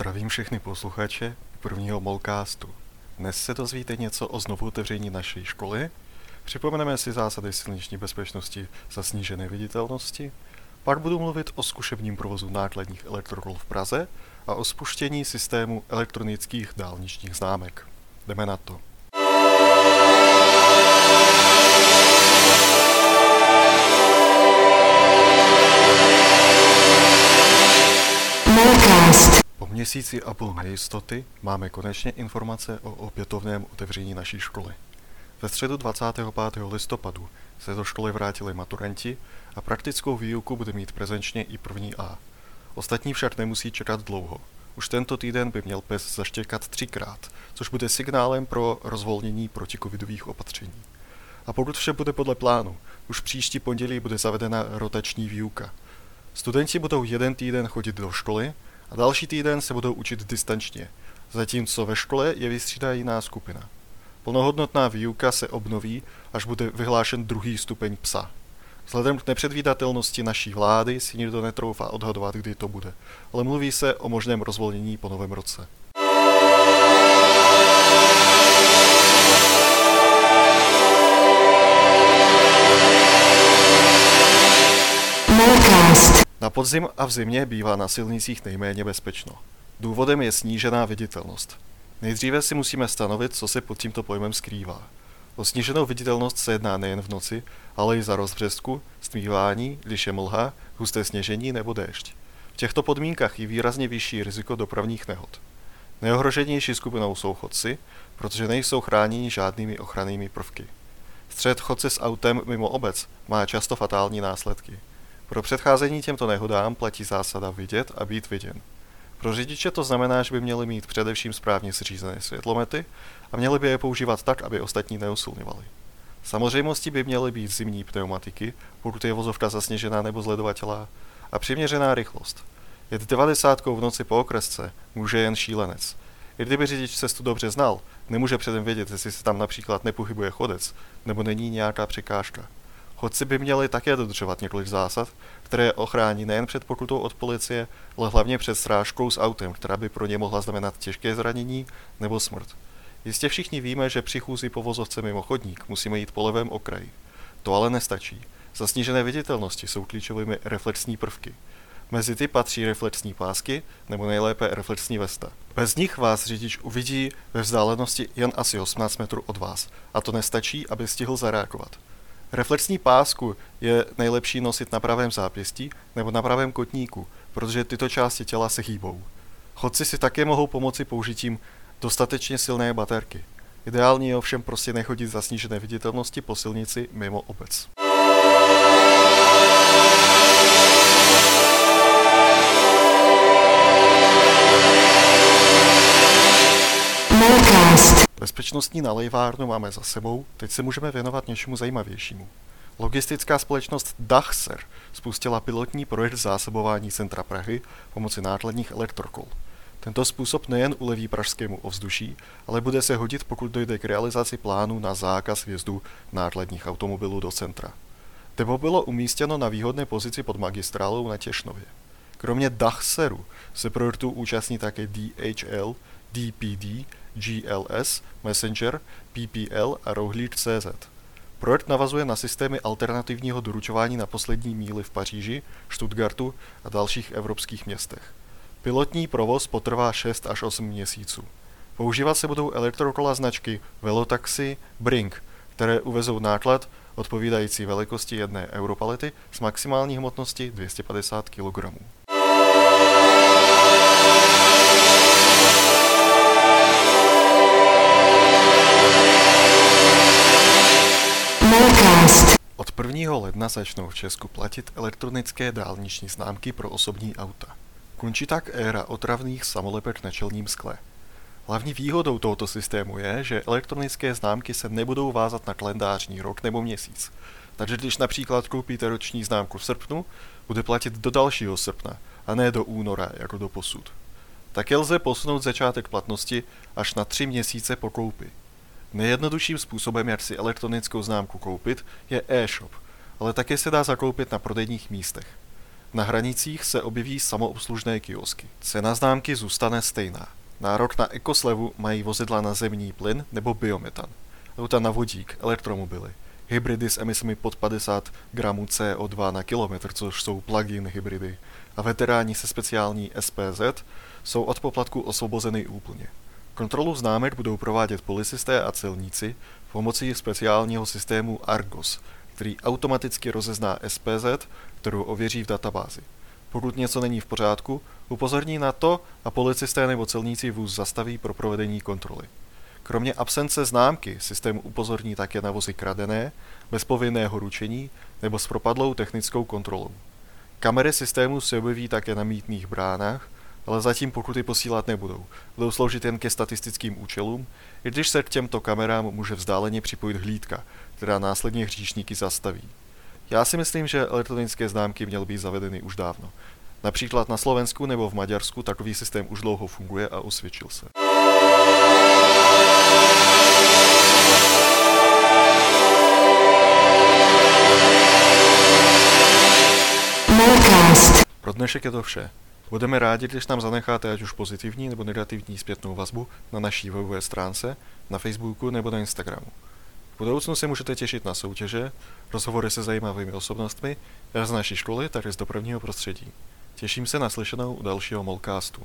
Zdravím všechny posluchače prvního Molcastu. Dnes se dozvíte něco o znovu otevření naší školy, připomeneme si zásady silniční bezpečnosti za snížené viditelnosti, pak budu mluvit o zkušebním provozu nákladních elektrokol v Praze a o spuštění systému elektronických dálničních známek. Jdeme na to. Molcast. Měsíci a půl nejistoty máme konečně informace o opětovném otevření naší školy. Ve středu 25. listopadu se do školy vrátili maturanti a praktickou výuku bude mít prezenčně i první A. Ostatní však nemusí čekat dlouho. Už tento týden by měl pes zaštěkat třikrát, což bude signálem pro rozvolnění protikovidových opatření. A pokud vše bude podle plánu, už příští pondělí bude zavedena rotační výuka. Studenti budou jeden týden chodit do školy a další týden se budou učit distančně, zatímco ve škole je vystřídá jiná skupina. Plnohodnotná výuka se obnoví, až bude vyhlášen druhý stupeň psa. Vzhledem k nepředvídatelnosti naší vlády si nikdo netroufá odhadovat, kdy to bude, ale mluví se o možném rozvolnění po novém roce. Podzim a v zimě bývá na silnicích nejméně bezpečno. Důvodem je snížená viditelnost. Nejdříve si musíme stanovit, co se pod tímto pojmem skrývá. O sníženou viditelnost se jedná nejen v noci, ale i za rozbřesku, stmívání, když je mlha, husté sněžení nebo déšť. V těchto podmínkách je výrazně vyšší riziko dopravních nehod. Nejohroženější skupinou jsou chodci, protože nejsou chráněni žádnými ochrannými prvky. Střed chodce s autem mimo obec má často fatální následky. Pro předcházení těmto nehodám platí zásada vidět a být viděn. Pro řidiče to znamená, že by měli mít především správně zřízené světlomety a měli by je používat tak, aby ostatní neusilňovali. Samozřejmostí by měly být zimní pneumatiky, pokud je vozovka zasněžená nebo zledovatělá, a přiměřená rychlost. Jet 90 v noci po okresce může jen šílenec. I kdyby řidič cestu dobře znal, nemůže předem vědět, jestli se tam například nepohybuje chodec, nebo není nějaká překážka. Chodci by měli také dodržovat několik zásad, které ochrání nejen před pokutou od policie, ale hlavně před srážkou s autem, která by pro ně mohla znamenat těžké zranění nebo smrt. Jistě všichni víme, že při chůzi po vozovce mimo chodník musíme jít po levém okraji. To ale nestačí. Za snížené viditelnosti jsou klíčovými reflexní prvky. Mezi ty patří reflexní pásky nebo nejlépe reflexní vesta. Bez nich vás řidič uvidí ve vzdálenosti jen asi 18 metrů od vás a to nestačí, aby stihl zareagovat. Reflexní pásku je nejlepší nosit na pravém zápěstí nebo na pravém kotníku, protože tyto části těla se hýbou. Chodci si také mohou pomoci použitím dostatečně silné baterky. Ideální je ovšem prostě nechodit za snížené viditelnosti po silnici mimo obec. Molcast. Bezpečnostní nalejvárnu máme za sebou, teď se můžeme věnovat něčemu zajímavějšímu. Logistická společnost Dachser spustila pilotní projekt zásobování centra Prahy pomocí nákladních elektrokol. Tento způsob nejen uleví pražskému ovzduší, ale bude se hodit, pokud dojde k realizaci plánu na zákaz vjezdu nákladních automobilů do centra. Depo bylo umístěno na výhodné pozici pod magistrálou na Těšnově. Kromě Dachseru se projektu účastní také DHL, DPD, GLS, Messenger, PPL a Rohlík.cz. Projekt navazuje na systémy alternativního doručování na poslední míli v Paříži, Stuttgartu a dalších evropských městech. Pilotní provoz potrvá 6 až 8 měsíců. Používat se budou elektrokola značky Velotaxi Brink, které uvezou náklad odpovídající velikosti jedné europalety s maximální hmotnosti 250 kg. 1. ledna začnou v Česku platit elektronické dálniční známky pro osobní auta. Končí tak éra otravných samolepek na čelním skle. Hlavní výhodou tohoto systému je, že elektronické známky se nebudou vázat na kalendářní rok nebo měsíc. Takže když například koupíte roční známku v srpnu, bude platit do dalšího srpna, a ne do února jako do posud. Také lze posunout začátek platnosti až na tři měsíce po koupi. Nejjednodušším způsobem, jak si elektronickou známku koupit, je e-shop, ale také se dá zakoupit na prodejních místech. Na hranicích se objeví samoobslužné kiosky. Cena známky zůstane stejná. Nárok na ekoslevu mají vozidla na zemní plyn nebo biometan, auta na vodík, elektromobily, hybridy s emisemi pod 50 gramů CO2 na kilometr, což jsou plug-in hybridy, a veteráni se speciální SPZ jsou od poplatku osvobozeny úplně. Kontrolu známek budou provádět policisté a celníci pomocí speciálního systému Argos, který automaticky rozezná SPZ, kterou ověří v databázi. Pokud něco není v pořádku, upozorní na to a policisté nebo celníci vůz zastaví pro provedení kontroly. Kromě absence známky systém upozorní také na vozy kradené, bez povinného ručení nebo s propadlou technickou kontrolou. Kamery systému se objeví také na mítných bránách, ale zatím pokuty posílat nebudou. Budou sloužit jen ke statistickým účelům, i když se k těmto kamerám může vzdáleně připojit hlídka, která následně hříšníky zastaví. Já si myslím, že elektronické známky měly být zavedeny už dávno. Například na Slovensku nebo v Maďarsku takový systém už dlouho funguje a osvědčil se. Pro dnešek je to vše. Budeme rádi, když nám zanecháte ať už pozitivní nebo negativní zpětnou vazbu na naší webové stránce, na Facebooku nebo na Instagramu. V budoucnu se můžete těšit na soutěže, rozhovory se zajímavými osobnostmi, jak z naší školy, tak i z dopravního prostředí. Těším se na slyšenou u dalšího Molcastu.